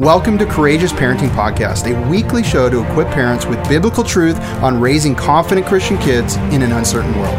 Welcome to Courageous Parenting Podcast, a weekly show to equip parents with biblical truth on raising confident Christian kids in an uncertain world.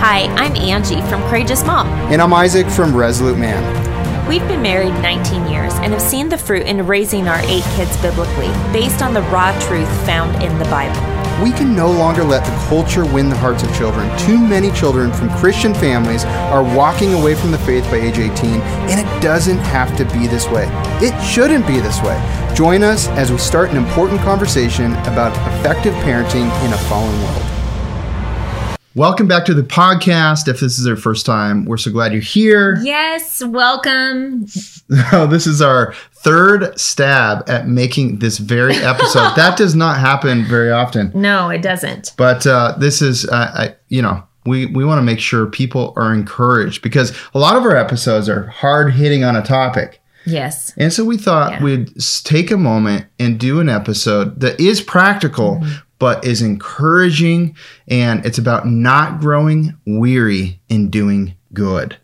Hi, I'm Angie from Courageous Mom. And I'm Isaac from Resolute Man. We've been married 19 years and have seen the fruit in raising our eight kids biblically, based on the raw truth found in the Bible. We can no longer let the culture win the hearts of children. Too many children from Christian families are walking away from the faith by age 18, and it doesn't have to be this way. It shouldn't be this way. Join us as we start an important conversation about effective parenting in a fallen world. Welcome back to the podcast. If this is your first time, we're so glad you're here. Yes, welcome. this is our third stab at making this very episode. that does not happen very often. No, it doesn't. But uh, this is, uh, I, you know, we, we want to make sure people are encouraged because a lot of our episodes are hard hitting on a topic. Yes. And so we thought yeah. we'd take a moment and do an episode that is practical, mm-hmm but is encouraging and it's about not growing weary in doing good.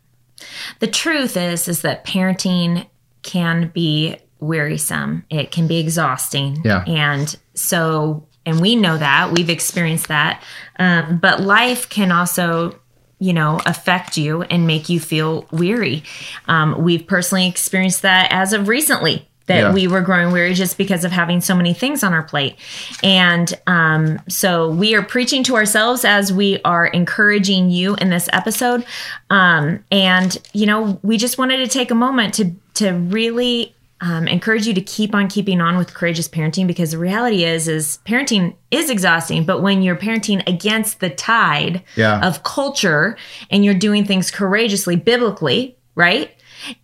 The truth is is that parenting can be wearisome. It can be exhausting. Yeah. And so and we know that we've experienced that um, but life can also you know affect you and make you feel weary um, we've personally experienced that as of recently that yeah. we were growing weary just because of having so many things on our plate. And um, so we are preaching to ourselves as we are encouraging you in this episode. Um, and, you know, we just wanted to take a moment to, to really um, encourage you to keep on keeping on with courageous parenting because the reality is is parenting is exhausting but when you're parenting against the tide yeah. of culture and you're doing things courageously biblically right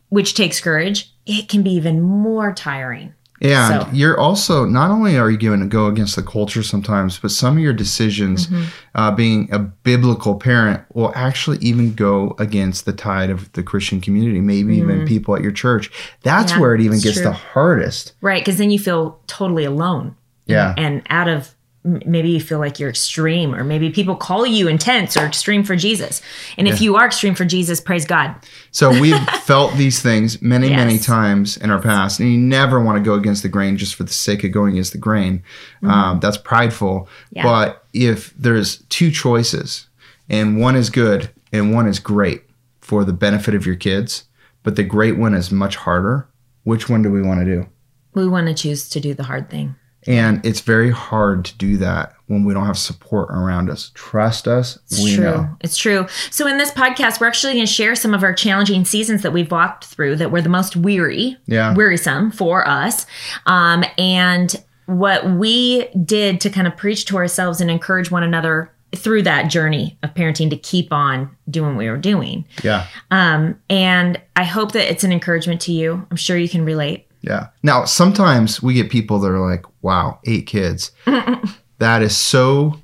which takes courage it can be even more tiring. And so. you're also not only are you going to go against the culture sometimes, but some of your decisions, mm-hmm. uh, being a biblical parent, will actually even go against the tide of the Christian community. Maybe mm-hmm. even people at your church. That's yeah, where it even gets true. the hardest, right? Because then you feel totally alone. Yeah, and, and out of maybe you feel like you're extreme or maybe people call you intense or extreme for jesus and yeah. if you are extreme for jesus praise god so we've felt these things many yes. many times in our past and you never want to go against the grain just for the sake of going against the grain mm-hmm. um, that's prideful yeah. but if there's two choices and one is good and one is great for the benefit of your kids but the great one is much harder which one do we want to do we want to choose to do the hard thing and it's very hard to do that when we don't have support around us. Trust us. It's we true. know. It's true. So in this podcast, we're actually going to share some of our challenging seasons that we've walked through that were the most weary, yeah. wearisome for us. Um, and what we did to kind of preach to ourselves and encourage one another through that journey of parenting to keep on doing what we were doing. Yeah. Um, and I hope that it's an encouragement to you. I'm sure you can relate. Yeah. Now, sometimes we get people that are like, wow, eight kids. that is so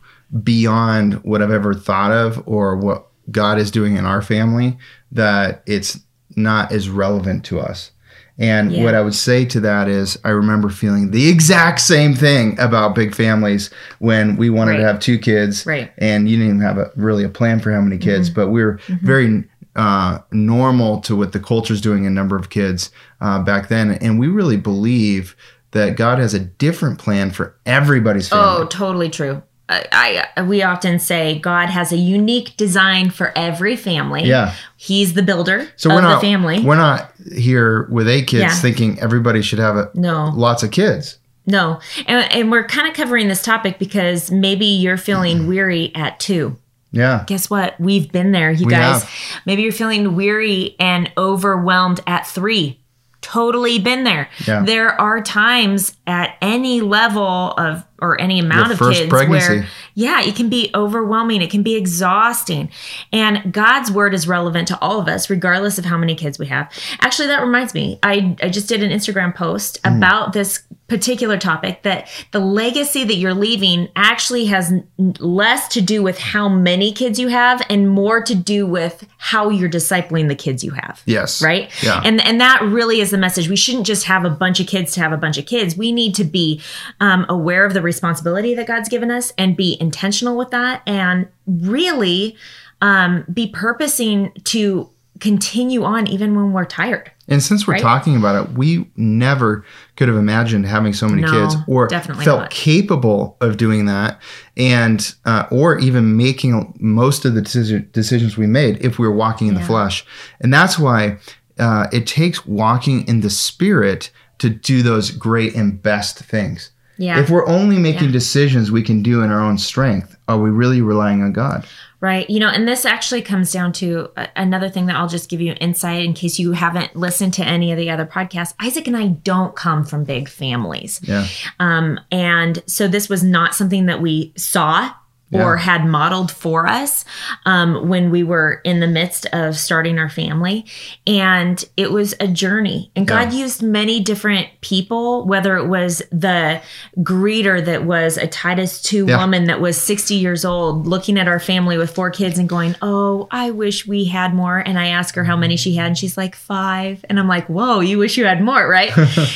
beyond what I've ever thought of or what God is doing in our family that it's not as relevant to us. And yeah. what I would say to that is, I remember feeling the exact same thing about big families when we wanted right. to have two kids, right. and you didn't even have a, really a plan for how many kids, mm-hmm. but we were mm-hmm. very uh, normal to what the culture is doing in number of kids uh, back then. And we really believe that God has a different plan for everybody's oh, family. Oh, totally true. I, I, we often say God has a unique design for every family. Yeah, He's the builder so we're not, the family. We're not here with eight kids yeah. thinking everybody should have a, no lots of kids. No, and, and we're kind of covering this topic because maybe you're feeling mm-hmm. weary at two. Yeah. Guess what? We've been there, you we guys. Have. Maybe you're feeling weary and overwhelmed at three. Totally been there. Yeah. There are times at any level of or any amount Your of first kids pregnancy. where yeah it can be overwhelming. It can be exhausting. And god's word is relevant to all of us regardless of how many kids we have. Actually that reminds me i, I just did an instagram post mm. about this particular topic that the legacy that you're leaving actually has less to do with how many kids you have and more to do with how you're discipling the kids you have. Yes. Right? Yeah. and and that really is the message. We shouldn't just have a bunch of kids to have a bunch of kids. We need to be um, aware of the responsibility that God's given us and be intentional with that and really um, be purposing to continue on even when we're tired. And since we're Right? talking about it, we never could have imagined having so many No, kids or felt not. capable of doing that and uh, or even making most of the decision, decisions we made if we were walking in the flesh. And that's why uh, it takes walking in the spirit to do those great and best things. Yeah. If we're only making Yeah. decisions we can do in our own strength, are we really relying on God? Right. You know, and this actually comes down to a- another thing that I'll just give you insight in case you haven't listened to any of the other podcasts. Isaac and I don't come from big families. Yeah. Um, and so this was not something that we saw or had modeled for us um, when we were in the midst of starting our family. And it was a journey. And God used many different people, whether it was the greeter that was a Titus 2 Yeah. woman that was 60 years old, looking at our family with four kids and going, Oh, I wish we had more. And I asked her how many she had, and she's like, Five. And I'm like, Whoa, you wish you had more, right?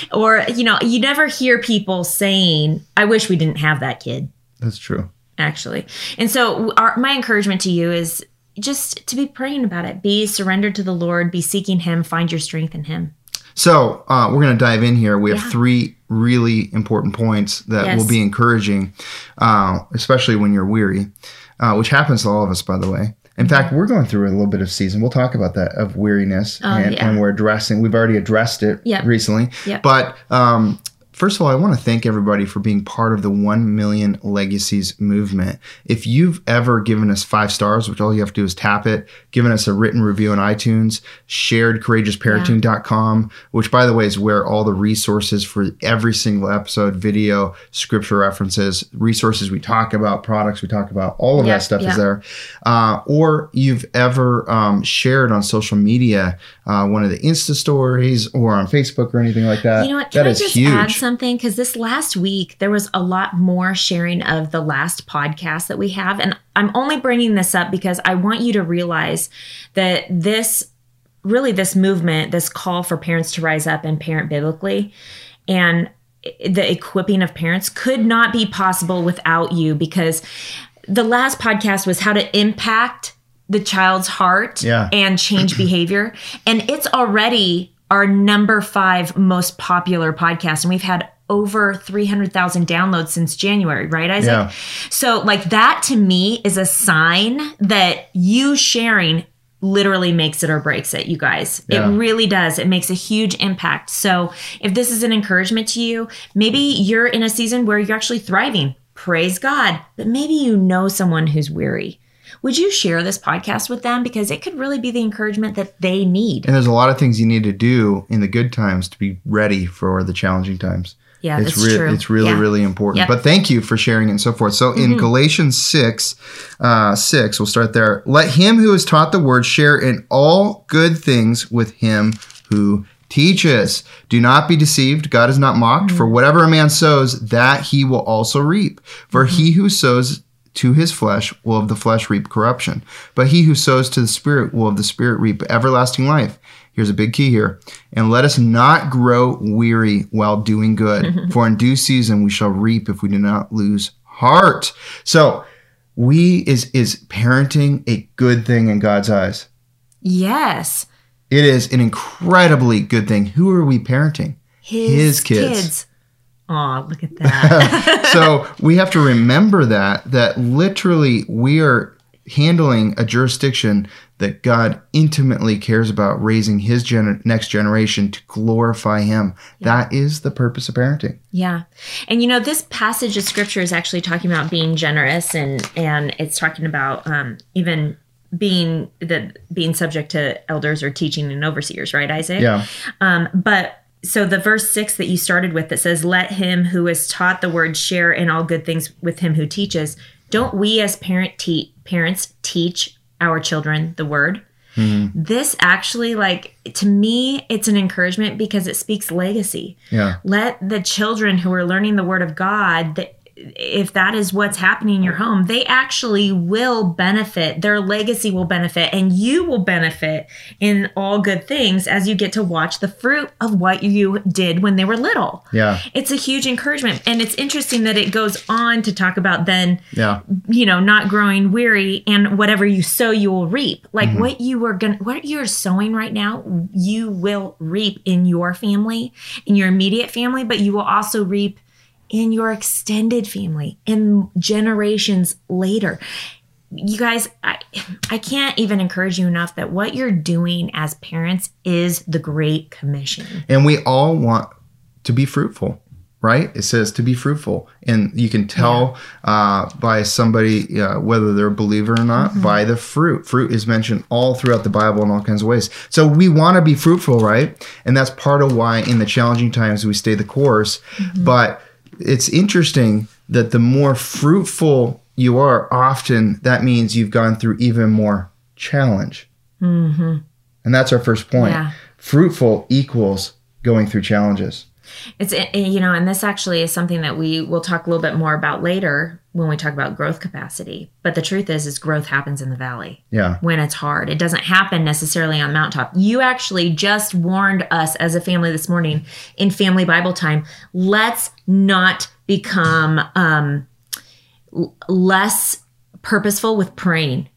or, you know, you never hear people saying, I wish we didn't have that kid That's true. Actually. And so, our, my encouragement to you is just to be praying about it. Be surrendered to the Lord. Be seeking Him. Find your strength in Him. So uh, we're going to dive in here. We have Yeah. three really important points that Yes. will be encouraging, uh, especially when you're weary, uh, which happens to all of us, by the way. In fact, we're going through a little bit of season. We'll talk about that of weariness, and, yeah. and we're addressing. We've already addressed it Yep. recently, Yep. but um, First of all, I want to thank everybody for being part of the 1 million legacies movement. If you've ever given us five stars, which all you have to do is tap it, given us a written review on iTunes, shared courageousparenting.com, which by the way is where all the resources for every single episode, video, scripture references, resources we talk about, products we talk about, all of Yeah, that stuff yeah. is there. Uh, or you've ever um, shared on social media uh, one of the Insta stories or on Facebook or anything like that. You know what? Can that I is huge. Something? Because this last week, there was a lot more sharing of the last podcast that we have. And I'm only bringing this up because I want you to realize that this really, this movement, this call for parents to rise up and parent biblically, and the equipping of parents could not be possible without you because the last podcast was how to impact the child's heart Yeah. and change behavior. And it's already our number five most popular podcast. And we've had over 300,000 downloads since January, right, Isaac? Yeah. So, like, that to me is a sign that you sharing literally makes it or breaks it, you guys. Yeah. It really does. It makes a huge impact. So, if this is an encouragement to you, maybe you're in a season where you're actually thriving. Praise God. But maybe you know someone who's weary. Would you share this podcast with them? Because it could really be the encouragement that they need. And there's a lot of things you need to do in the good times to be ready for the challenging times. Yeah, it's that's rea- true. It's really, Yeah. really important. Yep. Mm-hmm. But thank you for sharing and so forth. So in Galatians six, uh, six, we'll start there. Let him who is taught the word share in all good things with him who teaches. Do not be deceived. God is not mocked. Mm-hmm. For whatever a man sows, that he will also reap. For Mm-hmm. he who sows to his flesh will of the flesh reap corruption, but he who sows to the spirit will of the spirit reap everlasting life. Here's a big key here. And let us not grow weary while doing good, mm-hmm. for in due season we shall reap if we do not lose heart. So, we is is parenting a good thing in God's eyes. Yes. It is an incredibly good thing. Who are we parenting? His kids. Oh, look at that. so we have to remember that that literally we are handling a jurisdiction that God intimately cares about raising his gener- next generation to glorify him. That is the purpose of parenting. Yeah. And you know, this passage of scripture is actually talking about being generous and and it's talking about um even being the being subject to elders or teaching and overseers, right, Isaac? Yeah. Um, but so the verse six that you started with that says, Let him who is taught the word share in all good things with him who teaches. Don't we as parent te- parents teach our children the word? Hmm. This actually, like, to me, it's an encouragement because it speaks legacy Yeah. let the children who are learning the word of god that if that is what's happening in your home, they actually will benefit. Their legacy will benefit, and you will benefit in all good things as you get to watch the fruit of what you did when they were little. Yeah. It's a huge encouragement. And it's interesting that it goes on to talk about then, Yeah. you know, not growing weary and whatever you sow, you will reap. Like mm-hmm. what you were going to, what you're sowing right now, you will reap in your family, in your immediate family, but you will also reap in your extended family and generations later. You guys, I, I can't even encourage you enough that what you're doing as parents is the Great Commission. And we all want to be fruitful, right? It says to be fruitful. And you can tell uh, by somebody, uh, whether they're a believer or not, by the fruit. Fruit is mentioned all throughout the Bible in all kinds of ways. So we want to be fruitful, right? And that's part of why in the challenging times we stay the course. But it's interesting that the more fruitful you are, often that means you've gone through even more challenge. And that's our first point. Yeah. Fruitful equals going through challenges. It's eh, you know, and this actually is something that we will talk a little bit more about later when we talk about growth capacity. But the truth is, is growth happens in the valley Yeah. when it's hard. It doesn't happen necessarily on mountaintop. You actually just warned us as a family this morning in family Bible time. Let's not become um, l- less purposeful with praying,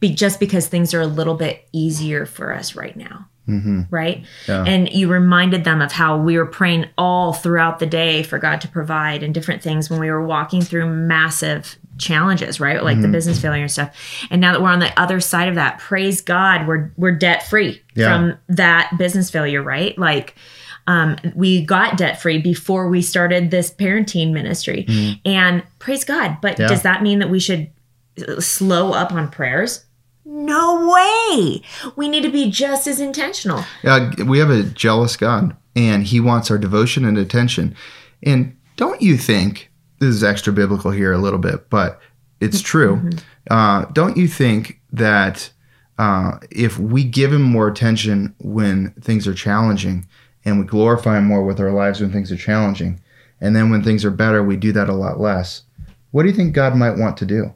be, just because things are a little bit easier for us right now Mm-hmm. right? Yeah. And you reminded them of how we were praying all throughout the day for God to provide and different things when we were walking through massive challenges, right? Like the mm-hmm. business failure and stuff. And now that we're on the other side of that, praise God, we're we're debt free Yeah. from that business failure, right? Like um, we got debt free before we started this parenting ministry, mm-hmm. and praise God. But Yeah. does that mean that we should slow up on prayers? No way. We need to be just as intentional. Yeah, we have a jealous God, and He wants our devotion and attention. And don't you think this is extra biblical here a little bit, but it's true? Uh, don't you think that uh, if we give Him more attention when things are challenging, and we glorify Him more with our lives when things are challenging, and then when things are better, we do that a lot less? What do you think God might want to do?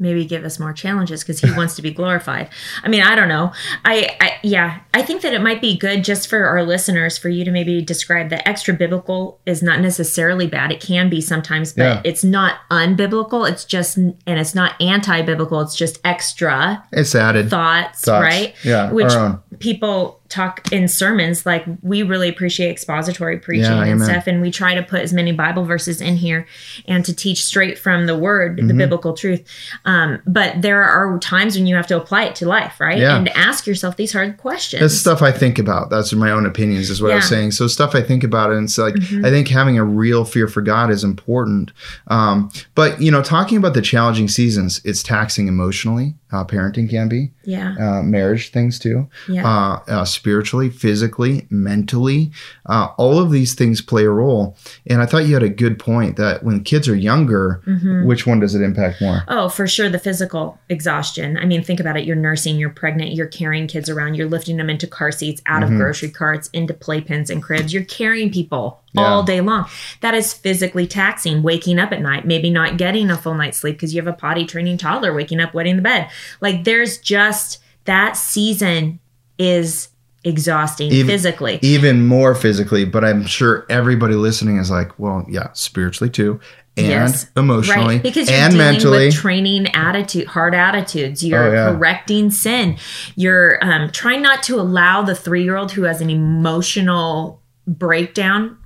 Maybe give us more challenges because he wants to be glorified. I mean, I don't know. I, I yeah, I think that it might be good just for our listeners for you to maybe describe that extra biblical is not necessarily bad. It can be sometimes, but Yeah. it's not unbiblical. It's just and it's not anti-biblical. It's just extra It's added. thoughts, Thoughts. right? Yeah, Which people talk in sermons like we really appreciate expository preaching Yeah, and stuff and we try to put as many bible verses in here and to teach straight from the word Mm-hmm. the biblical truth um, but there are times when you have to apply it to life right Yeah. and ask yourself these hard questions That's stuff I think about. That's my own opinions, is what I was Yeah. Mm-hmm. saying. So stuff I think about, and it's like I think having a real fear for God is important. Um, but you know, talking about the challenging seasons, it's taxing emotionally. Uh, parenting can be yeah uh, marriage things too, Yeah. uh, uh, spiritually, physically, mentally. Uh, all of these things play a role. And I thought you had a good point that when kids are younger, Mm-hmm. which one does it impact more? Oh, for sure, the physical exhaustion. I mean, think about it. You're nursing, you're pregnant, you're carrying kids around, you're lifting them into car seats, out Mm-hmm. of grocery carts, into playpens and cribs. You're carrying people Yeah. all day long. That is physically taxing. Waking up at night, maybe not getting a full night's sleep because you have a potty training toddler, waking up, wetting the bed. Like, there's just that season is exhausting Even- physically. Even more physically, but I'm sure everybody listening is like, well, yeah, spiritually too, and Yes. emotionally, right because you're and dealing mentally. with training attitude hard attitudes you're Oh, yeah. correcting sin you're um, trying not to allow the three-year-old who has an emotional breakdown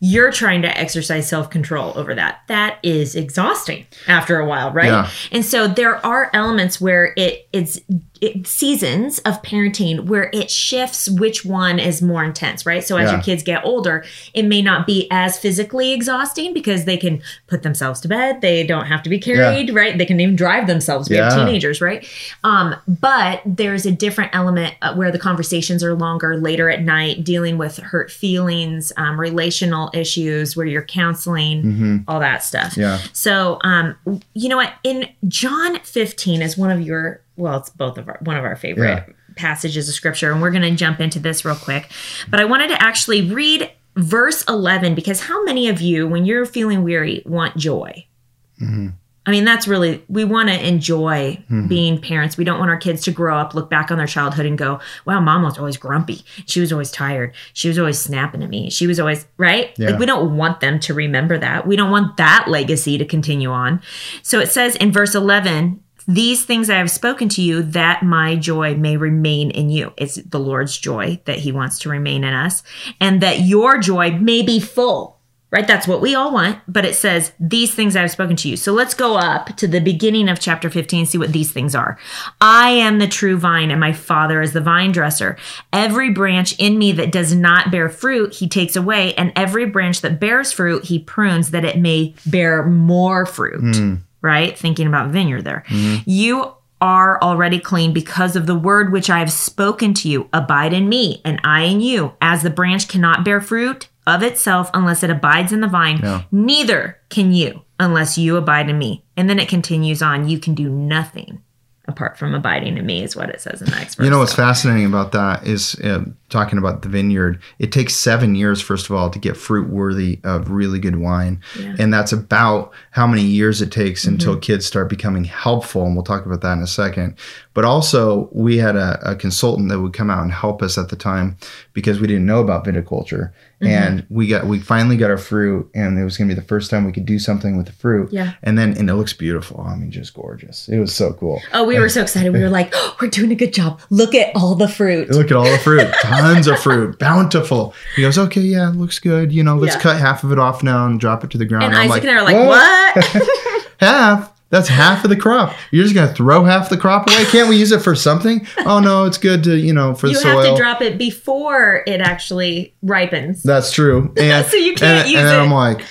you're trying to exercise self-control over that that is exhausting after a while right Yeah. and so there are elements where it it's it, seasons of parenting where it shifts which one is more intense right so as Yeah. your kids get older it may not be as physically exhausting because they can put themselves to bed they don't have to be carried right they can even drive themselves we have teenagers right um but there's a different element uh, where the conversations are longer later at night dealing with hurt feelings um, relational issues where you're counseling all that stuff Mm-hmm. Yeah. so, um, you know what? In John 15 is one of your well, it's both of our one of our favorite Yeah. passages of scripture, and we're going to jump into this real quick. But I wanted to actually read verse 11, because how many of you, when you're feeling weary, want joy? Mm-hmm. I mean, that's really, we want to enjoy mm-hmm. being parents. We don't want our kids to grow up, look back on their childhood and go, wow, mom was always grumpy. She was always tired. She was always snapping at me. She was always, right? Yeah. Like, we don't want them to remember that. We don't want that legacy to continue on. So it says in verse 11, these things I have spoken to you that my joy may remain in you. It's the Lord's joy that he wants to remain in us and that your joy may be full. Right? That's what we all want. But it says, These things I have spoken to you. So let's go up to the beginning of chapter 15 and see what these things are. I am the true vine, and my Father is the vine dresser. Every branch in me that does not bear fruit, he takes away. And every branch that bears fruit, he prunes that it may bear more fruit. Hmm. Right? Thinking about vineyard there. Mm-hmm. You are already clean because of the word which I have spoken to you. Abide in me, and I in you. As the branch cannot bear fruit of itself unless it abides in the vine, Yeah. neither can you unless you abide in me. And then it continues on, you can do nothing apart from abiding in me, is what it says in the next verse. You know what's So- fascinating about that is uh, talking about the vineyard. It takes seven years, first of all, to get fruit worthy of really good wine, and that's about how many years it takes until kids start becoming helpful. And we'll talk about that in a second. But also, we had a, a consultant that would come out and help us at the time because we didn't know about viticulture, mm-hmm. and we got we finally got our fruit, and it was going to be the first time we could do something with the fruit. Yeah. and then and it looks beautiful. I mean, just gorgeous. It was so cool. Oh, we were so excited. We were like, oh, we're doing a good job. Look at all the fruit. Look at all the fruit, tons of fruit, bountiful. He goes, okay, yeah, looks good. You know, let's Yeah. cut half of it off now and drop it to the ground. And I'm Isaac and I were like, what? Half? That's half of the crop. You're just gonna throw half the crop away? Can't we use it for something? Oh no, it's good to you know for you the soil. You have to drop it before it actually ripens. That's true. And, So you can't and, use and it. I'm like,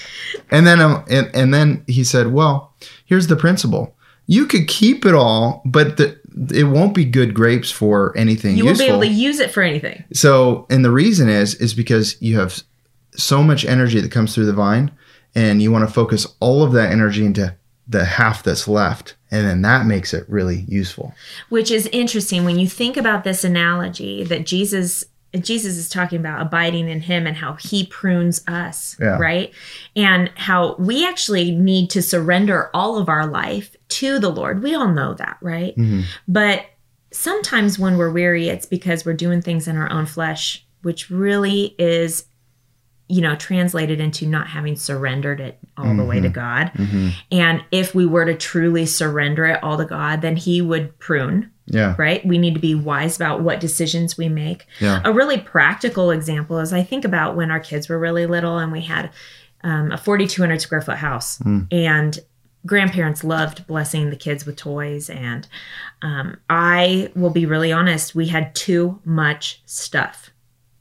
and then I'm, and, and then he said, well, here's the principle. You could keep it all, but the, it won't be good grapes for anything you won't be able to use it for anything. So, and the reason is is because you have so much energy that comes through the vine, and you want to focus all of that energy into the half that's left, and then that makes it really useful. which is interesting when you think about this analogy that Jesus Jesus is talking about abiding in him and how he prunes us, Yeah. right? And how we actually need to surrender all of our life to the Lord. We all know that, right? Mm-hmm. But sometimes when we're weary, it's because we're doing things in our own flesh, which really is you know, translated into not having surrendered it all the way to God. And if we were to truly surrender it all to God, then He would prune, Yeah, right? We need to be wise about what decisions we make. Yeah. A really practical example is I think about when our kids were really little and we had um, a 4,200 square foot house. And grandparents loved blessing the kids with toys. And um, I will be really honest, we had too much stuff.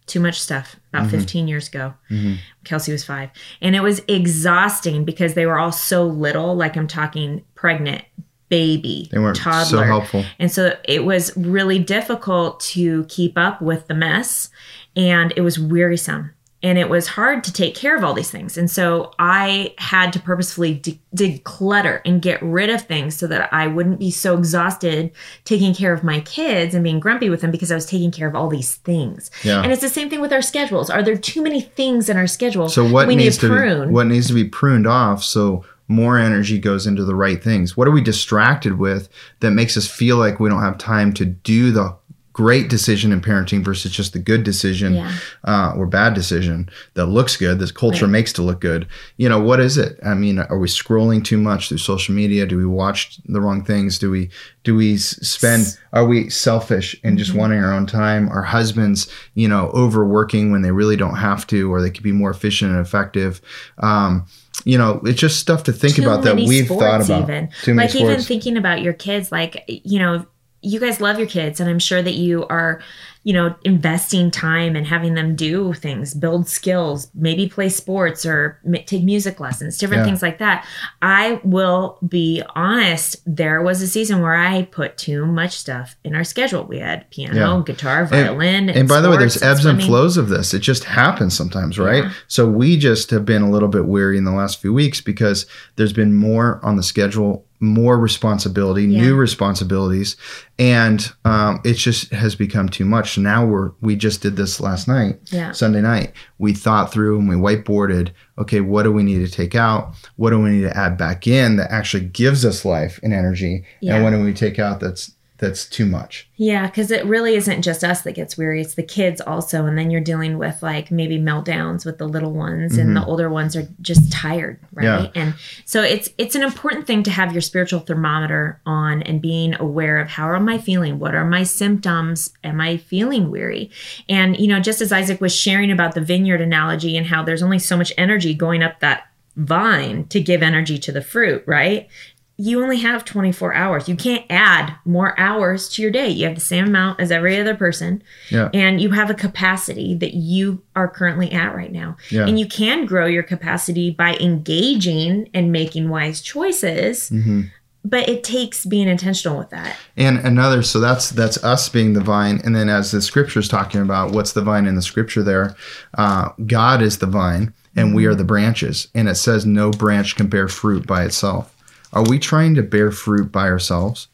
Too much stuff about mm-hmm. 15 years ago. Mm-hmm. Kelsey was five. And it was exhausting because they were all so little, like I'm talking pregnant, baby, they weren't toddler. so helpful. And so it was really difficult to keep up with the mess and it was wearisome and it was hard to take care of all these things. And so I had to purposefully de- declutter and get rid of things so that I wouldn't be so exhausted taking care of my kids and being grumpy with them because I was taking care of all these things. Yeah. And it's the same thing with our schedules. Are there too many things in our schedule? So what we needs need to prune? be, what needs to be pruned off so more energy goes into the right things? What are we distracted with that makes us feel like we don't have time to do the great decision in parenting versus just the good decision Yeah. uh, or bad decision that looks good, this culture Right. makes to look good. You know, what is it? I mean, are we scrolling too much through social media? Do we watch the wrong things? Do we do we spend? Are we selfish and Mm-hmm. just wanting our own time? Are husbands, you know, overworking when they really don't have to, or they could be more efficient and effective? Um, you know, it's just stuff to think too about that we've thought about. Even Too many like even thinking about your kids, like you know, you guys love your kids, and I'm sure that you are, you know, investing time and having them do things, build skills, maybe play sports or take music lessons, different Yeah. things like that. I will be honest. There was a season where I put too much stuff in our schedule. We had piano, Yeah. guitar, violin, and by the way, there's ebbs and swimming. flows of this. It just happens sometimes, right? Yeah. So we just have been a little bit weary in the last few weeks because there's been more on the schedule more responsibility, Yeah. new responsibilities, and um, it just has become too much. So now we're we just did this last night, Yeah. Sunday night. We thought through and we whiteboarded. Okay, what do we need to take out? What do we need to add back in that actually gives us life and energy? Yeah. And what do we take out that's that's too much? Yeah, because it really isn't just us that gets weary; it's the kids also, and then you're dealing with like maybe meltdowns with the little ones, and the mm-hmm. older ones are just tired, right? Yeah. And so it's it's an important thing to have your spiritual thermometer on and being aware of how am I feeling? What are my symptoms? Am I feeling weary? And you know, just as Isaac was sharing about the vineyard analogy and how there's only so much energy going up that vine to give energy to the fruit, right? You only have 24 hours. You can't add more hours to your day. You have the same amount as every other person. Yeah. And you have a capacity that you are currently at right now. Yeah. And you can grow your capacity by engaging and making wise choices. Mm-hmm. But it takes being intentional with that. And another, so that's that's us being the vine, and then as the scripture is talking about, what's the vine in the scripture there? Uh, God is the vine, and we are the branches. And it says no branch can bear fruit by itself. Are we trying to bear fruit by ourselves?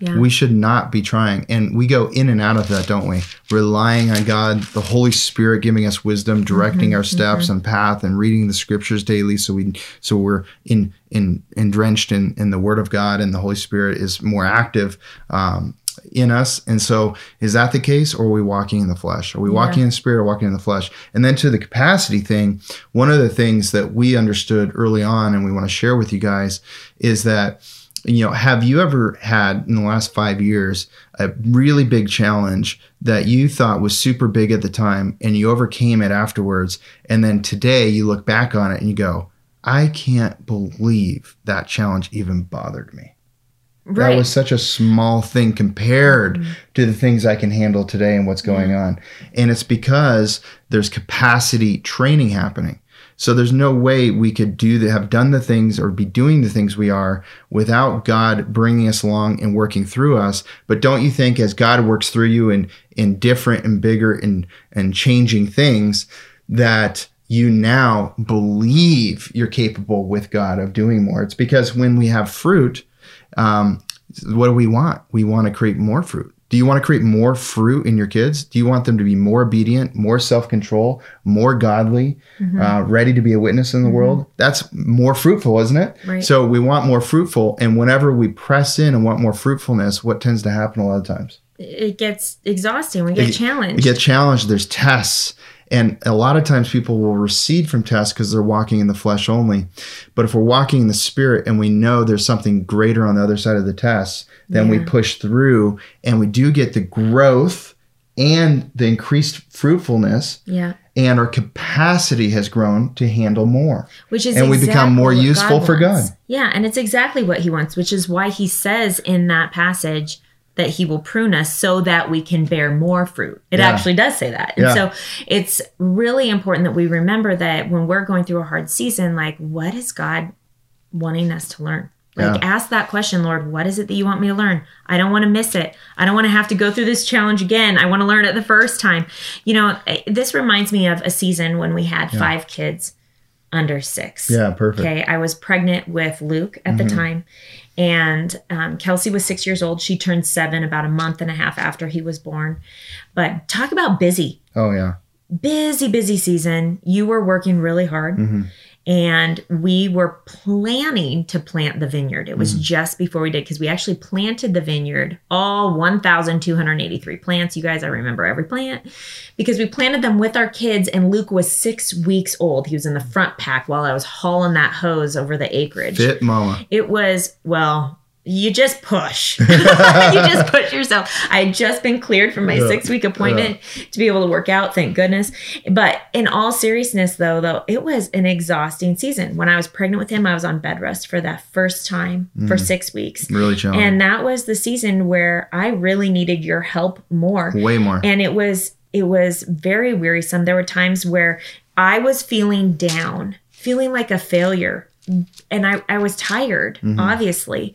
Yeah. We should not be trying. And we go in and out of that, don't we? Relying on God, the Holy Spirit giving us wisdom, directing our steps and path, and reading the scriptures daily so we so we're in in, in drenched in, in the word of God and the Holy Spirit is more active um, in us. And so is that the case or are we walking in the flesh? Are we walking in the spirit or walking in the flesh? And then to the capacity thing, one of the things that we understood early on and we want to share with you guys is that you know, have you ever had in the last five years a really big challenge that you thought was super big at the time and you overcame it afterwards? And then today you look back on it and you go, I can't believe that challenge even bothered me. Right. That was such a small thing compared mm-hmm. to the things I can handle today and what's mm-hmm. going on. And it's because there's capacity training happening. So there's no way we could do the, have done the things or be doing the things we are without God bringing us along and working through us. But don't you think as God works through you in in different and bigger and and changing things that you now believe you're capable with God of doing more? It's because when we have fruit, um, what do we want? We want to create more fruit. Do you want to create more fruit in your kids? Do you want them to be more obedient, more self control, more godly, uh, ready to be a witness in the world? That's more fruitful, isn't it? Right. So we want more fruitful. And whenever we press in and want more fruitfulness, what tends to happen a lot of times? it gets exhausting. We get challenged. We get challenged. There's tests. And a lot of times people will recede from tests because they're walking in the flesh only. But if we're walking in the spirit and we know there's something greater on the other side of the tests, then we push through and we do get the growth and the increased fruitfulness. yeah. And our capacity has grown to handle more. which is And we become more useful for. God. Yeah, and it's exactly what he wants, which is why he says in that passage that he will prune us so that we can bear more fruit. It Yeah. actually does say that. And Yeah. so it's really important that we remember that when we're going through a hard season, like what is God wanting us to learn? Like Yeah. ask that question, Lord, what is it that you want me to learn? I don't want to miss it. I don't want to have to go through this challenge again. I want to learn it the first time. You know, eh, this reminds me of a season when we had five kids under six. Yeah, perfect. Okay, I was pregnant with Luke at the time, and um, Kelsey was six years old. She turned seven about a month and a half after he was born. But talk about busy, Oh, yeah. busy, busy season. You were working really hard. And we were planning to plant the vineyard. It was mm. just before we did because we actually planted the vineyard, all 1,283 plants. You guys, I remember every plant because we planted them with our kids. And Luke was six weeks old. He was in the front pack while I was hauling that hose over the acreage. Fit mama. It was, well, you just push. you just push yourself. I had just been cleared from my Yeah. six week appointment to be able to work out, thank goodness. But in all seriousness, though, though, it was an exhausting season. When I was pregnant with him, I was on bed rest for that first time for six weeks. Really challenging. And that was the season where I really needed your help more Way more. and it was it was very wearisome there were times where i was feeling down feeling like a failure and i, I was tired Mm-hmm. obviously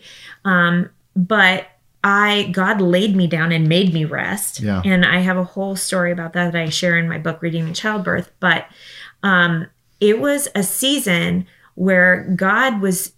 um, but i god laid me down and made me rest Yeah. and i have a whole story about that that i share in my book redeeming childbirth but um, it was a season where god was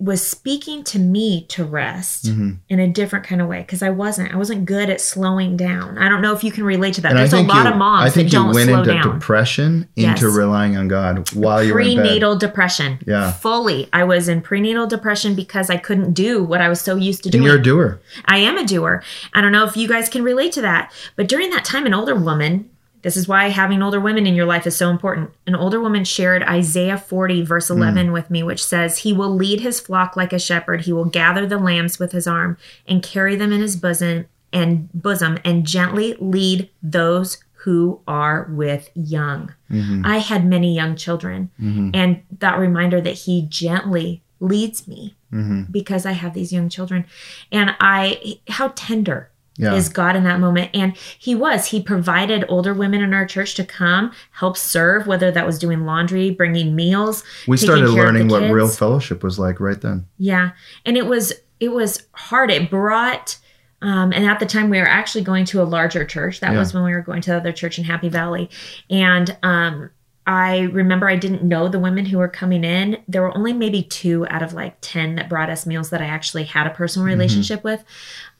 was speaking to me to rest Mm-hmm. in a different kind of way because I wasn't. I wasn't good at slowing down. I don't know if you can relate to that. And There's a lot you, of moms I think that you don't went slow into down. depression Yes. into relying on God while you were prenatal depression. Yeah. Fully. I was in prenatal depression because I couldn't do what I was so used to And doing. you're a doer. I am a doer. I don't know if you guys can relate to that, but during that time, an older woman, this is why having older women in your life is so important. An older woman shared Isaiah 40, verse hmm. 11 with me, which says, He will lead his flock like a shepherd. He will gather the lambs with his arm and carry them in his bosom and bosom and gently lead those who are with young. Mm-hmm. I had many young children, mm-hmm. and that reminder that he gently leads me mm-hmm. because I have these young children. And I, how tender Yeah. is God in that moment. And he was, he provided older women in our church to come help serve, whether that was doing laundry, bringing meals. We started care of the learning what real fellowship was like right then. Yeah. And it was, it was hard. It brought, um, and at the time we were actually going to a larger church. That Yeah. was when we were going to the other church in Happy Valley. And, um, I remember I didn't know the women who were coming in. There were only maybe two out of like 10 that brought us meals that I actually had a personal relationship with.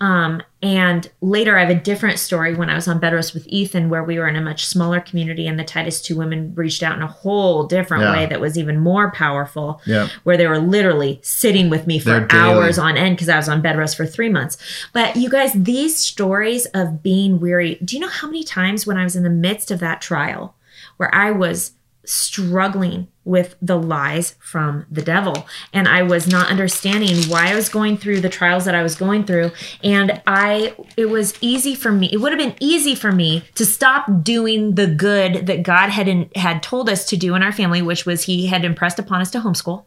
Um, and later, I have a different story when I was on bed rest with Ethan, where we were in a much smaller community, and the Titus two women reached out in a whole different Yeah. way that was even more powerful. Yeah. Where they were literally sitting with me for hours on end because I was on bed rest for three months. But you guys, these stories of being weary, do you know how many times when I was in the midst of that trial where I was struggling with the lies from the devil and I was not understanding why I was going through the trials that I was going through and I it was easy for me it would have been easy for me to stop doing the good that God had in, had told us to do in our family which was he had impressed upon us to homeschool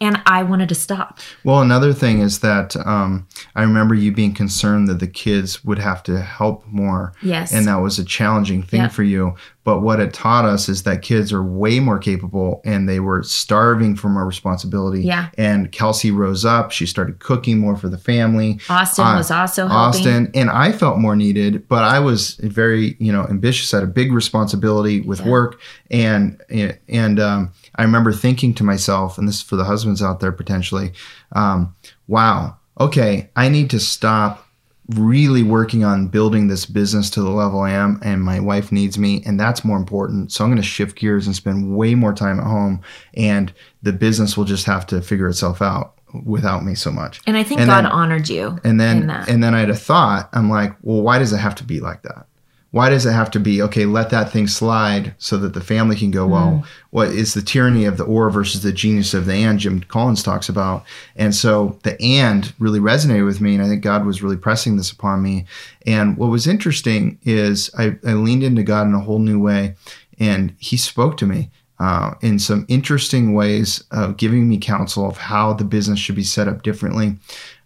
and I wanted to stop Well, another thing is that um, I remember you being concerned that the kids would have to help more. Yes. And that was a challenging thing Yep. for you. But what it taught us is that kids are way more capable and they were starving for more responsibility. Yeah. And Kelsey rose up. She started cooking more for the family. Austin Uh, was also helping Austin and I felt more needed, but I was very, you know, ambitious. had a big responsibility with work, and and um, I remember thinking to myself, and this is for the husbands out there potentially, um, wow, okay, I need to stop really working on building this business to the level I am, and my wife needs me, and that's more important. So I'm going to shift gears and spend way more time at home, and the business will just have to figure itself out without me so much. and I think and God then- honored you And in then that and then I had a thought. I'm like, well, why does it have to be like that? Why does it have to be okay? Let that thing slide so that the family can go. Mm. Well, what is the tyranny of the or versus the genius of the and? Jim Collins talks about, and so the and really resonated with me, and I think God was really pressing this upon me. And what was interesting is I, I leaned into God in a whole new way, and He spoke to me uh, in some interesting ways of giving me counsel of how the business should be set up differently,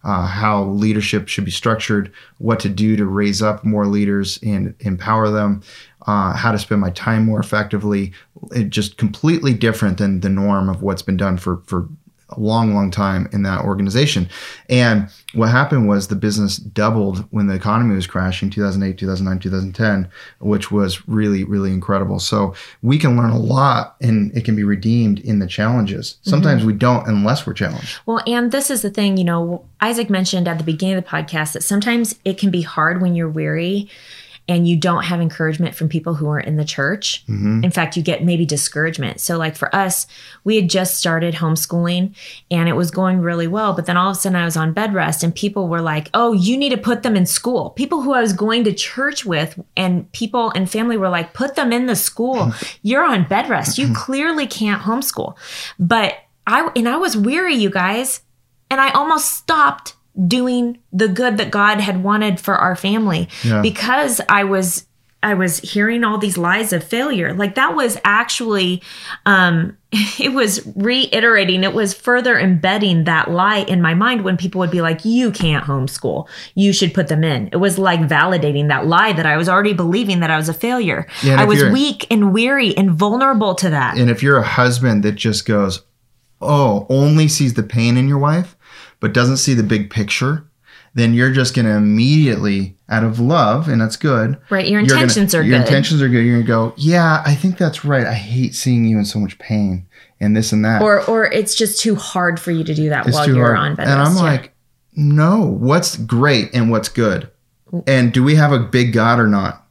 uh, how leadership should be structured, what to do to raise up more leaders and empower them, uh, how to spend my time more effectively. It just completely different than the norm of what's been done for for a long, long time in that organization. And what happened was the business doubled when the economy was crashing 2008, 2009, 2010, which was really, really incredible. So we can learn a lot and it can be redeemed in the challenges. Mm-hmm. Sometimes we don't unless we're challenged. Well, and this is the thing, you know, Isaac mentioned at the beginning of the podcast that sometimes it can be hard when you're weary and you don't have encouragement from people who are in the church. Mm-hmm. In fact, you get maybe discouragement. So, like for us, we had just started homeschooling and it was going really well. But then all of a sudden, I was on bed rest and people were like, oh, you need to put them in school. People who I was going to church with and people and family were like, put them in the school. Mm-hmm. You're on bed rest. You mm-hmm. clearly can't homeschool. But I, and I was weary, you guys and I almost stopped doing the good that God had wanted for our family Yeah. because I was I was hearing all these lies of failure. Like that was actually um it was reiterating, it was further embedding that lie in my mind when people would be like, You can't homeschool. You should put them in. It was like validating that lie that I was already believing that I was a failure. Yeah, I was weak and weary and vulnerable to that. And if you're a husband that just goes, oh, only sees the pain in your wife, but doesn't see the big picture, then you're just going to immediately, out of love, and that's good. Right. Your you're gonna- intentions are Your good. Your intentions are good. You're going to go, yeah, I think that's right. I hate seeing you in so much pain and this and that. or or it's just too hard for you to do that It's while you're hard. on bed And I'm. Yeah. like, no, what's great and what's good? And do we have a big God or not?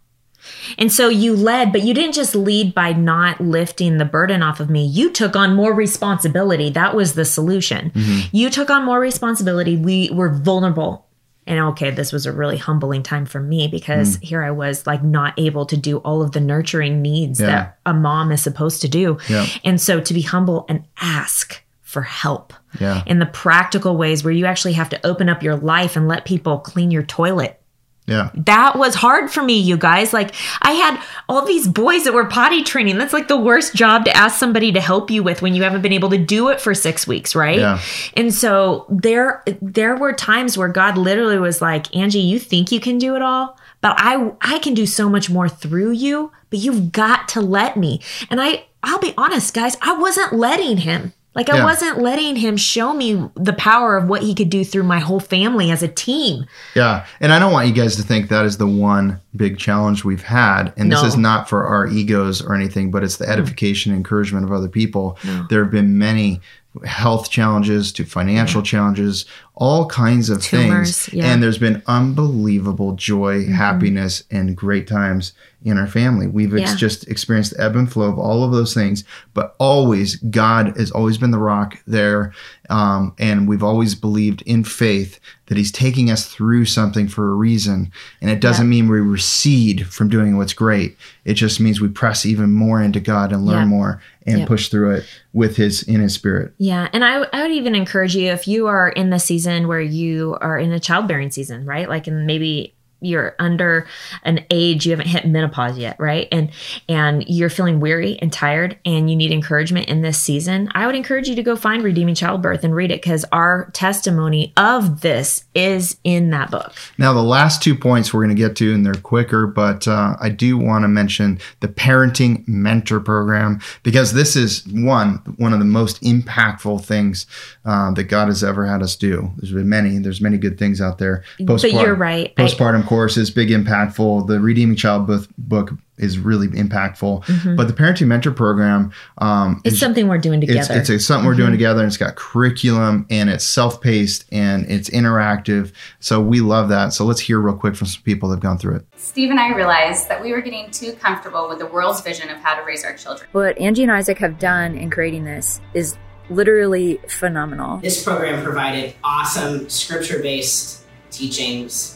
And so you led, but you didn't just lead by not lifting the burden off of me. You took on more responsibility. That was the solution. Mm-hmm. You took on more responsibility. We were vulnerable. And okay, this was a really humbling time for me because mm. here I was like not able to do all of the nurturing needs Yeah. that a mom is supposed to do. Yeah. And so to be humble and ask for help Yeah. in the practical ways where you actually have to open up your life and let people clean your toilet Yeah. that was hard for me, you guys. Like, I had all these boys that were potty training. That's like the worst job to ask somebody to help you with when you haven't been able to do it for six weeks, right? Yeah. And so there, there were times where God literally was like, "Angie, you think you can do it all, but I, I can do so much more through you. But you've got to let me." And I, I'll be honest, guys, I wasn't letting him. Like I Yeah. wasn't letting him show me the power of what he could do through my whole family as a team. Yeah. And I don't want you guys to think that is the one big challenge we've had. And this is not for our egos or anything, but it's the edification and encouragement of other people. There have been many health challenges to financial challenges, all kinds of Tumors, things. yeah. Mm-hmm. And there's been unbelievable joy, happiness, and great times in our family. We've ex- just experienced the ebb and flow of all of those things, but always God has always been the rock there. Um, and we've always believed in faith that He's taking us through something for a reason. And it doesn't mean we recede from doing what's great. It just means we press even more into God and learn Yeah. more and Yeah. push through it with His in His Spirit. Yeah. And I, I would even encourage you if you are in the season where you are in a childbearing season, right? Like, and maybe you're under an age you haven't hit menopause yet right and and you're feeling weary and tired and you need encouragement in this season i would encourage you to go find redeeming childbirth and read it because our testimony of this is in that book Now, the last two points we're going to get to, and they're quicker, but uh, I do want to mention the Parenting Mentor Program because this is one one of the most impactful things uh, that God has ever had us do. There's been many. There's many good things out there. but you're right I- Postpartum course is big, impactful. The Redeeming Child book, book is really impactful. But the Parenting Mentor Program um, it's is something we're doing together Mm-hmm. it's, it's something we're doing together and it's got curriculum and it's self-paced and it's interactive so we love that so let's hear real quick from some people that have gone through it Steve and I realized that we were getting too comfortable with the world's vision of how to raise our children. What Angie and Isaac have done in creating this is literally phenomenal. This program provided awesome scripture based teachings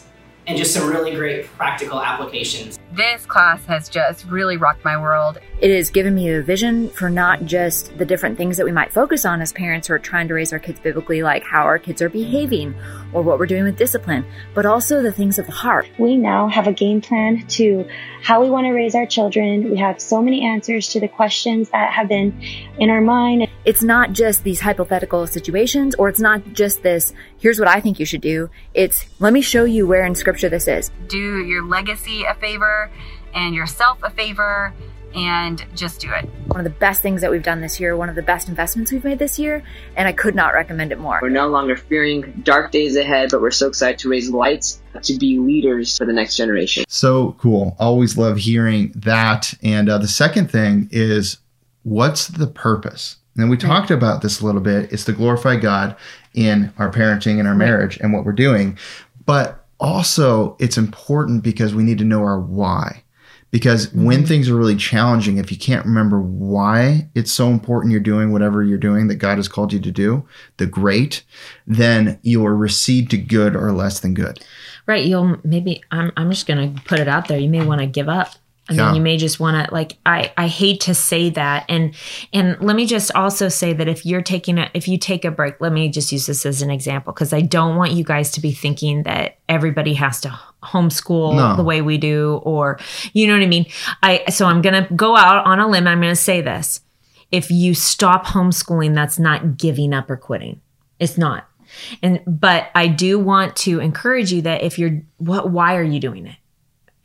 and just some really great practical applications. This class has just really rocked my world. It has given me a vision for not just the different things that we might focus on as parents who are trying to raise our kids biblically, like how our kids are behaving or what we're doing with discipline, but also the things of the heart. we now have a game plan to how we want to raise our children. We have so many answers to the questions that have been in our mind. It's not just these hypothetical situations, or it's not just this, here's what I think you should do. It's, let me show you where in scripture this is. Do your legacy a favor and yourself a favor and just do it. One of the best things that we've done this year, one of the best investments we've made this year, and I could not recommend it more. We're no longer fearing dark days ahead, but we're so excited to raise lights to be leaders for the next generation. so cool. Always love hearing that. And uh, the second thing is what's the purpose? And we talked about this a little bit. It's to glorify god in our parenting and our marriage and what we're doing. But also it's important because we need to know our why because when mm-hmm. things are really challenging if you can't remember why it's so important you're doing whatever you're doing that god has called you to do the great then you will recede to good or less than good. Right you'll maybe i'm, I'm just gonna put it out there. You may want to give up I Yeah. mean, you may just want to like. I I hate to say that, and and let me just also say that if you're taking a if you take a break, let me just use this as an example because I don't want you guys to be thinking that everybody has to homeschool No. the way we do, or you know what I mean. I so I'm gonna go out on a limb. I'm gonna say this: if you stop homeschooling, that's not giving up or quitting. It's not. And but I do want to encourage you that if you're what why are you doing it?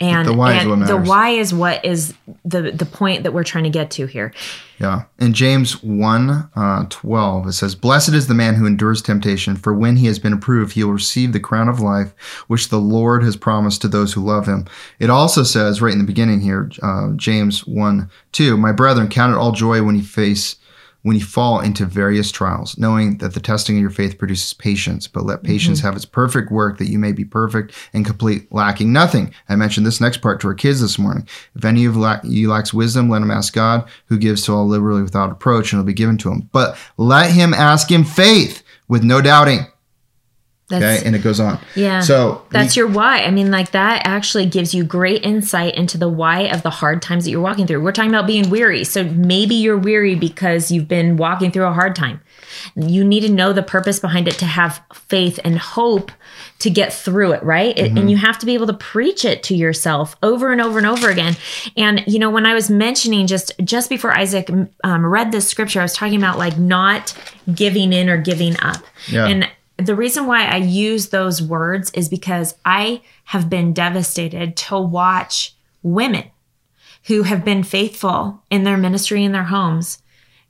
And The why is and what the why is what is the the point that we're trying to get to here. Yeah. In James 1 uh, 12, it says, Blessed is the man who endures temptation, for when he has been approved, he will receive the crown of life which the Lord has promised to those who love him. It also says, right in the beginning here, uh, James 1 2, My brethren, count it all joy when you face. When you fall into various trials, knowing that the testing of your faith produces patience, but let patience mm-hmm. have its perfect work that you may be perfect and complete, lacking nothing. I mentioned this next part to our kids this morning. If any of you lacks wisdom, let him ask God, who gives to all liberally without reproach, and it'll be given to him. But let him ask in faith with no doubting. That's Okay, and it goes on. yeah. So that's we- your why. I mean, like that actually gives you great insight into the why of the hard times that you're walking through. We're talking about being weary. So maybe you're weary because you've been walking through a hard time. You need to know the purpose behind it to have faith and hope to get through it, right? It- And you have to be able to preach it to yourself over and over and over again. And you know, when I was mentioning just just before Isaac um, read this scripture, I was talking about like not giving in or giving up. Yeah. And the reason why I use those words is because I have been devastated to watch women who have been faithful in their ministry in their homes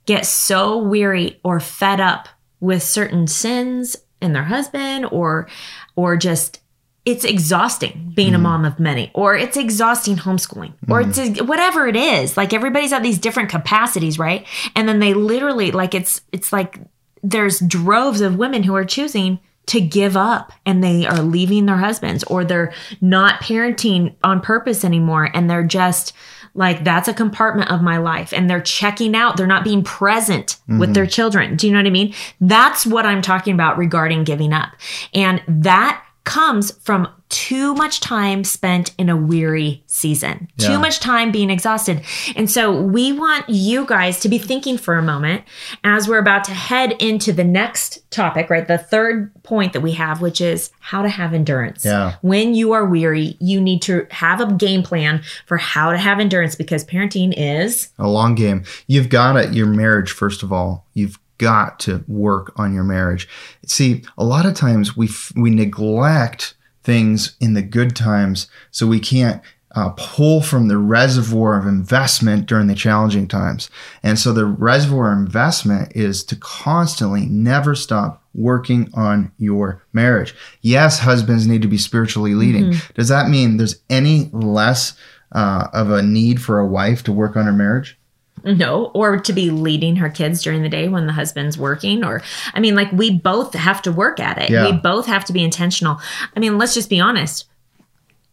get so weary or fed up with certain sins in their husband or or just it's exhausting being a mm-hmm. mom of many or it's exhausting homeschooling or it's mm-hmm. whatever it is like everybody's at these different capacities right? And then they literally like it's it's like there's droves of women who are choosing to give up and they are leaving their husbands or they're not parenting on purpose anymore. And they're just like that's a compartment of my life. And they're checking out. They're not being present with mm-hmm. their children. Do you know what i mean? That's what i'm talking about regarding giving up. And that comes from too much time spent in a weary season, Yeah. too much time being exhausted. And so we want you guys to be thinking for a moment as we're about to head into the next topic, right? The third point that we have, which is how to have endurance. Yeah. When you are weary, you need to have a game plan for how to have endurance because parenting is a long game. You've got it. Your marriage, first of all, you've got to work on your marriage. See, a lot of times we f- we neglect things in the good times, so we can't uh, pull from the reservoir of investment during the challenging times. And so the reservoir investment is to constantly, never stop working on your marriage. Yes, husbands need to be spiritually leading. Does that mean there's any less uh, of a need for a wife to work on her marriage? No, or to be leading her kids during the day when the husband's working. Or, I mean, like we both have to work at it. Yeah. We both have to be intentional. I mean, let's just be honest.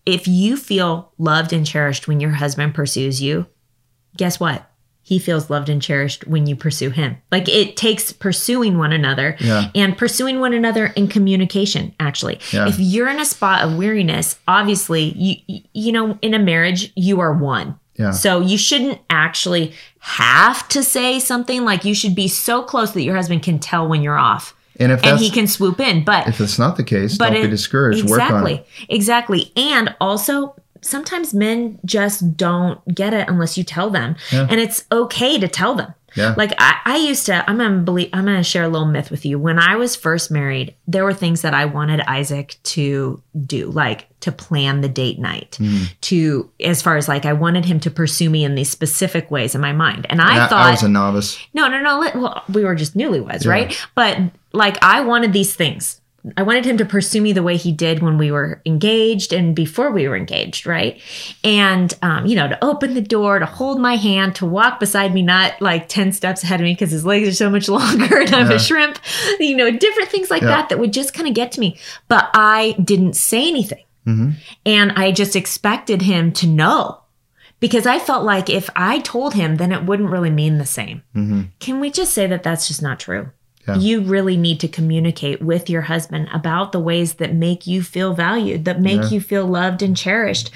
If you feel loved and cherished when your husband pursues you, guess what? He feels loved and cherished when you pursue him. Like it takes pursuing one another Yeah. and pursuing one another in communication, actually. Yeah. If you're in a spot of weariness, obviously, you, you know, in a marriage, you are one. Yeah. So you shouldn't actually have to say something like you should be so close that your husband can tell when you're off And if and he can swoop in. But if it's not the case, but don't be discouraged. Exactly. Work on it. Exactly. And also sometimes men just don't get it unless you tell them. And it's okay to tell them. Yeah. Like I, I used to, I'm gonna believe, I'm gonna share a little myth with you. When I was first married, there were things that I wanted Isaac to do, like to plan the date night, Hmm. to as far as like I wanted him to pursue me in these specific ways in my mind. And I I, thought I was a novice. no, no, no. let- Well, we were just newlyweds, right? But like, I wanted these things. I wanted him to pursue me the way he did when we were engaged and before we were engaged, right? And, um, you know, to open the door, to hold my hand, to walk beside me, not like 10 steps ahead of me because his legs are so much longer and I'm Yeah. a shrimp, you know, different things like Yeah. that that would just kind of get to me. But I didn't say anything. Mhm. And I just expected him to know because I felt like if I told him, then it wouldn't really mean the same. Mhm. Can we just say that that's just not true? Yeah. You really need to communicate with your husband about the ways that make you feel valued, that make Yeah. you feel loved and cherished,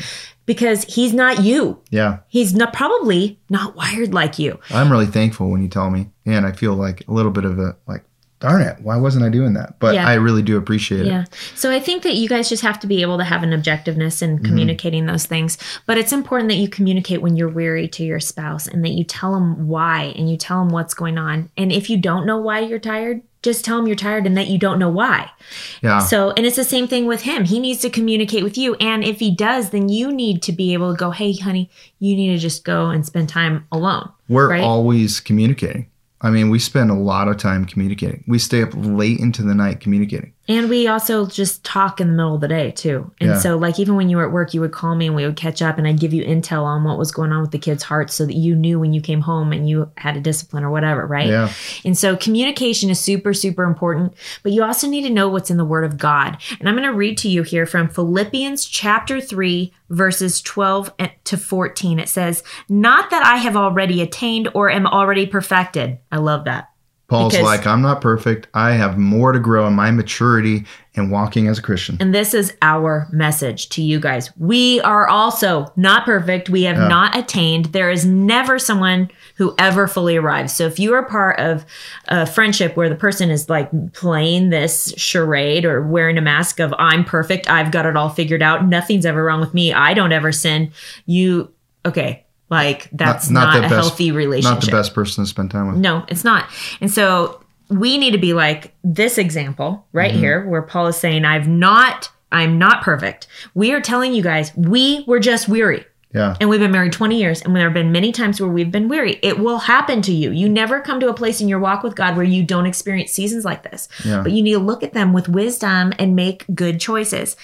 because he's not you. Yeah. He's not probably not wired like you. I'm really thankful when you tell me. And I feel like a little bit of a like, darn it, why wasn't I doing that? But Yeah. I really do appreciate Yeah. it. So I think that you guys just have to be able to have an objectiveness in Mm-hmm. communicating those things. But it's important that you communicate when you're weary to your spouse and that you tell them why and you tell them what's going on. And if you don't know why you're tired, just tell him you're tired and that you don't know why. Yeah. So, and it's the same thing with him. He needs to communicate with you. And if he does, then you need to be able to go, hey, honey, you need to just go and spend time alone. We're right? always communicating. I mean, we spend a lot of time communicating. We stay up late into the night communicating. And we also just talk in the middle of the day too. And Yeah. so, like, even when you were at work, you would call me and we would catch up and I'd give you intel on what was going on with the kids' hearts so that you knew when you came home and you had a discipline or whatever, right? Yeah. And so, communication is super, super important, but you also need to know what's in the Word of God. And I'm going to read to you here from Philippians chapter 3, verses 12 to 14. It says, Not that I have already attained or am already perfected. I love that. Paul's Because- like, I'm not perfect. I have more to grow in my maturity and walking as a Christian. And this is our message to you guys. We are also not perfect. We have Yeah. not attained. There is never someone who ever fully arrives. So if you are part of a friendship where the person is like playing this charade or wearing a mask of I'm perfect, I've got it all figured out, nothing's ever wrong with me, I don't ever sin, you okay, like that's not, a healthy relationship. Not the best person to spend time with. No, it's not. And so we need to be like this example right Mm-hmm. here where Paul is saying, I've not, I'm not perfect. We are telling you guys, we were just weary. Yeah. And we've been married 20 years, and there have been many times where we've been weary. It will happen to you. You never come to a place in your walk with God where you don't experience seasons like this. Yeah. But you need to look at them with wisdom and make good choices.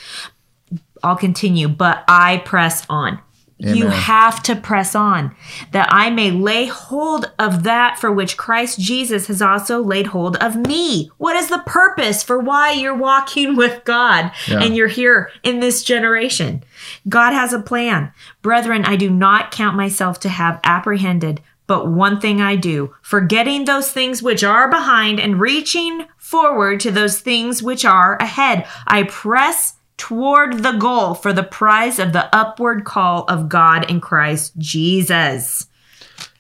I'll continue, but I press on. You have to press on that I may lay hold of that for which Christ Jesus has also laid hold of me. What is the purpose for why you're walking with God Yeah. and you're here in this generation? God has a plan. Brethren, I do not count myself to have apprehended, but one thing I do, forgetting those things which are behind and reaching forward to those things which are ahead. I press toward the goal for the prize of the upward call of God in Christ Jesus.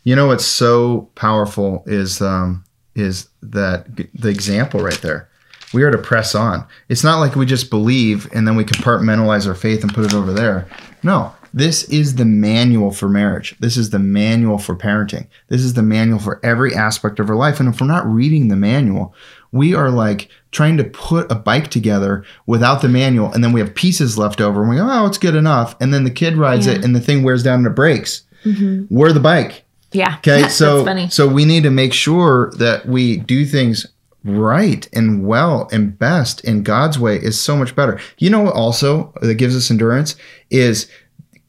You know what's so powerful is um is that the example right there. We are to press on. It's not like we just believe and then we compartmentalize our faith and put it over there. No, this is the manual for marriage. This is the manual for parenting. This is the manual for every aspect of our life. And if we're not reading the manual, we are like trying to put a bike together without the manual, and then we have pieces left over, and we go, "Oh, it's good enough." And then the kid rides it, and the thing wears down and it breaks. Mm-hmm. We're the bike. Yeah. Okay, so so we need to make sure that we do things right and well and best in God's way is so much better. You know what also that gives us endurance is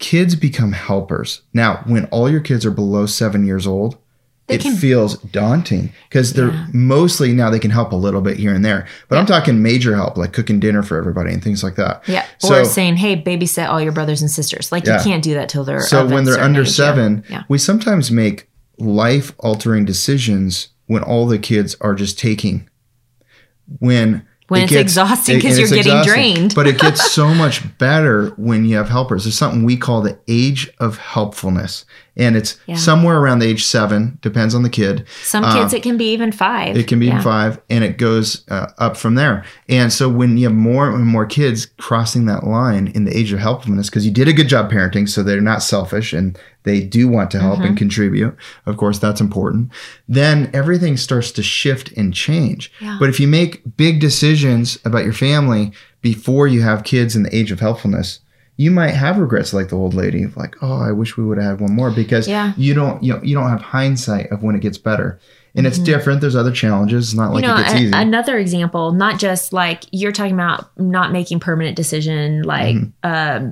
kids become helpers. Now, when all your kids are below 7 years old, it feels daunting because they're mostly now they can help a little bit here and there. But I'm talking major help like cooking dinner for everybody and things like that. Yeah. So- or saying, hey, babysit all your brothers and sisters. Like Yeah. you can't do that till they're So when they're under age, seven, Yeah. we sometimes make life altering decisions when all the kids are just taking. When When it it's exhausting 'cause and you're getting exhausting. drained. but it gets so much better when you have helpers. There's something we call the age of helpfulness, and it's Yeah. somewhere around the age seven. Depends on the kid. Some kids, it can be even five. It can be Yeah. five, and it goes uh, up from there. And so when you have more and more kids crossing that line in the age of helpfulness, because you did a good job parenting, so they're not selfish and they do want to help Mm-hmm. and contribute. Of course, that's important. Then everything starts to shift and change. Yeah. But if you make big decisions about your family before you have kids in the age of helpfulness, you might have regrets like the old lady of like, oh, I wish we would have had one more because Yeah. you don't you, know, you don't have hindsight of when it gets better. And it's different. There's other challenges. It's not like Mm-hmm. you know, it gets a- easy. another example, not just like you're talking about not making permanent decision, like Mm-hmm.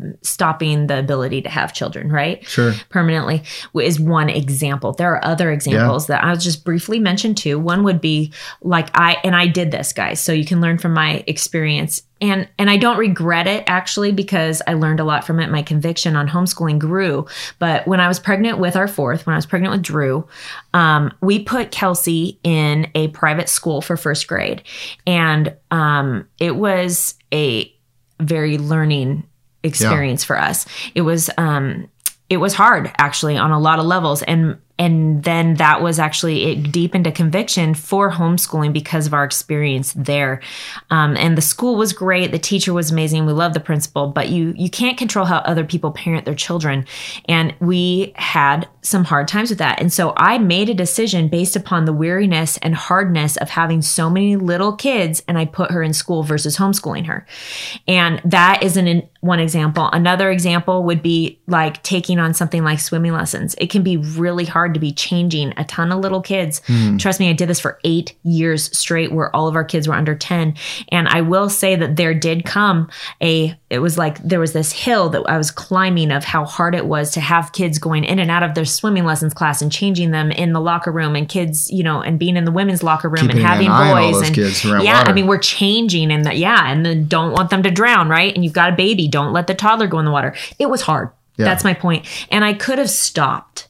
um, stopping the ability to have children, right? Sure. Permanently is one example. There are other examples that I'll just briefly mention too. One would be like I and I did this, guys, so you can learn from my experience. And and I don't regret it actually because I learned a lot from it. My conviction on homeschooling grew. But when I was pregnant with our fourth, when I was pregnant with Drew, um, we put Kelsey in a private school for first grade, and um, it was a very learning experience for us. It was um, it was hard actually on a lot of levels, and and then that was actually it deepened a conviction for homeschooling because of our experience there. Um, and the school was great. The teacher was amazing. We love the principal, but you you can't control how other people parent their children. And we had some hard times with that. And so I made a decision based upon the weariness and hardness of having so many little kids, and I put her in school versus homeschooling her. And that is an one example. Another example would be like taking on something like swimming lessons. It can be really hard to be changing a ton of little kids. Mm. Trust me, I did this for eight years straight where all of our kids were under 10. And I will say that there did come a, it was like there was this hill that I was climbing of how hard it was to have kids going in and out of their swimming lessons class and changing them in the locker room and kids, you know, and being in the women's locker room Keeping and having boys. and yeah, water. I mean, we're changing and the, yeah, and then don't want them to drown, right? And you've got a baby don't let the toddler go in the water. It was hard. Yeah. That's my point. And I could have stopped,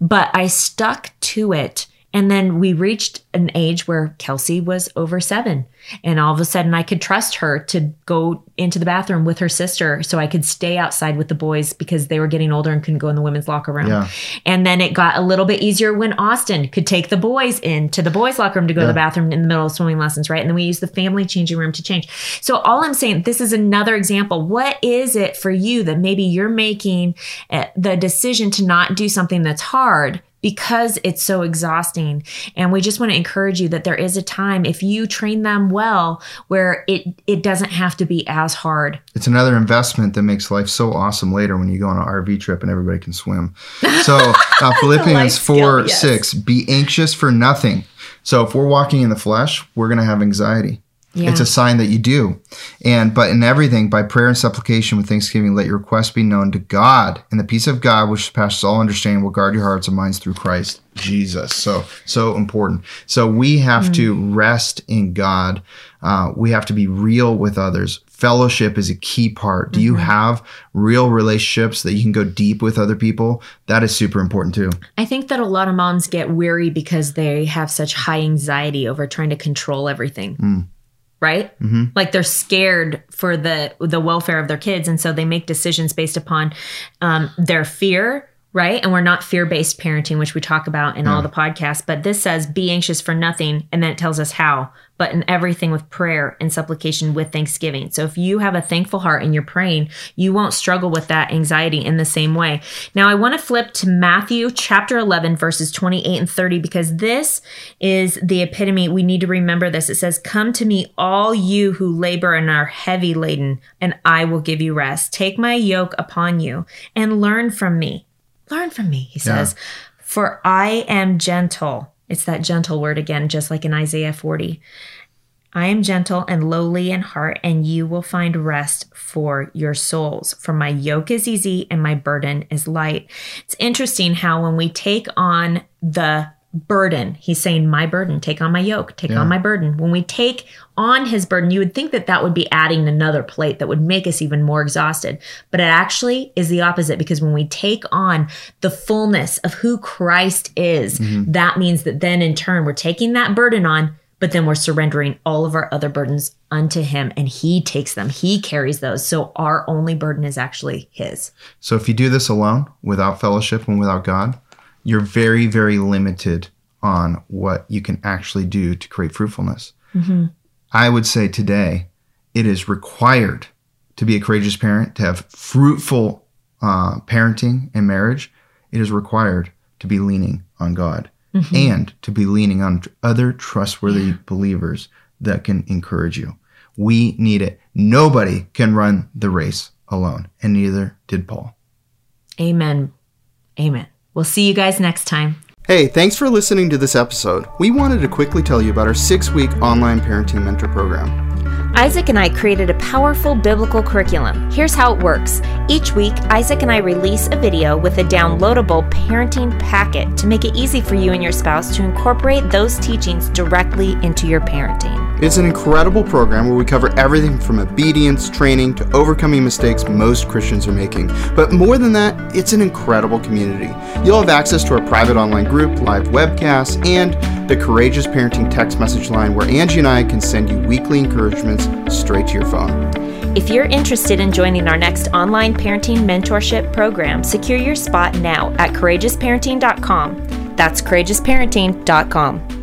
but I stuck to it. And then we reached an age where Kelsey was over seven. And all of a sudden, I could trust her to go into the bathroom with her sister so I could stay outside with the boys because they were getting older and couldn't go in the women's locker room. Yeah. And then it got a little bit easier when Austin could take the boys into the boys' locker room to go yeah. to the bathroom in the middle of swimming lessons, right? And then we used the family changing room to change. So, all I'm saying, this is another example. What is it for you that maybe you're making eh, the decision to not do something that's hard? Because it's so exhausting. And we just want to encourage you that there is a time if you train them well where it it doesn't have to be as hard. It's another investment that makes life so awesome later when you go on an RV trip and everybody can swim. So uh, Philippians 4 skill, yes. 6, be anxious for nothing. So if we're walking in the flesh, we're going to have anxiety. Yeah. It's a sign that you do. And but in everything, by prayer and supplication with thanksgiving, let your requests be known to God. And the peace of God, which surpasses all understanding, will guard your hearts and minds through Christ Jesus. So so important. So we have mm. to rest in God. Uh, we have to be real with others. Fellowship is a key part. Do mm-hmm. you have real relationships that you can go deep with other people? That is super important too. I think that a lot of moms get weary because they have such high anxiety over trying to control everything. Mm right? Mm-hmm. Like they're scared for the the welfare of their kids, and so they make decisions based upon um, their fear right? And we're not fear based parenting, which we talk about in all the podcasts. But this says, be anxious for nothing. And then it tells us how, but in everything with prayer and supplication with thanksgiving. So if you have a thankful heart and you're praying, you won't struggle with that anxiety in the same way. Now, I want to flip to Matthew chapter 11, verses 28 and 30, because this is the epitome. We need to remember this. It says, Come to me, all you who labor and are heavy laden, and I will give you rest. Take my yoke upon you and learn from me Learn from me, he says, yeah. for I am gentle. It's that gentle word again, just like in Isaiah 40. I am gentle and lowly in heart, and you will find rest for your souls. For my yoke is easy and my burden is light. It's interesting how when we take on the burden. He's saying, My burden, take on my yoke, take yeah. on my burden. When we take on his burden, you would think that that would be adding another plate that would make us even more exhausted. But it actually is the opposite because when we take on the fullness of who Christ is, mm-hmm. that means that then in turn we're taking that burden on. But then we're surrendering all of our other burdens unto him and he takes them. He carries those. So our only burden is actually his. So if you do this alone, without fellowship and without God, you're very, very limited on what you can actually do to create fruitfulness. Mm-hmm. I would say today it is required to be a courageous parent, to have fruitful uh, parenting and marriage. It is required to be leaning on God mm-hmm. and to be leaning on other trustworthy yeah. believers that can encourage you. We need it. Nobody can run the race alone, and neither did Paul. Amen. Amen. We'll see you guys next time. Hey, thanks for listening to this episode. We wanted to quickly tell you about our six week online parenting mentor program. Isaac and I created a powerful biblical curriculum. Here's how it works. Each week, Isaac and I release a video with a downloadable parenting packet to make it easy for you and your spouse to incorporate those teachings directly into your parenting. It's an incredible program where we cover everything from obedience, training, to overcoming mistakes most Christians are making. But more than that, it's an incredible community. You'll have access to our private online group, live webcasts, and the Courageous Parenting text message line where Angie and I can send you weekly encouragements straight to your phone. If you're interested in joining our next online parenting mentorship program, secure your spot now at courageousparenting.com That's courageousparenting.com.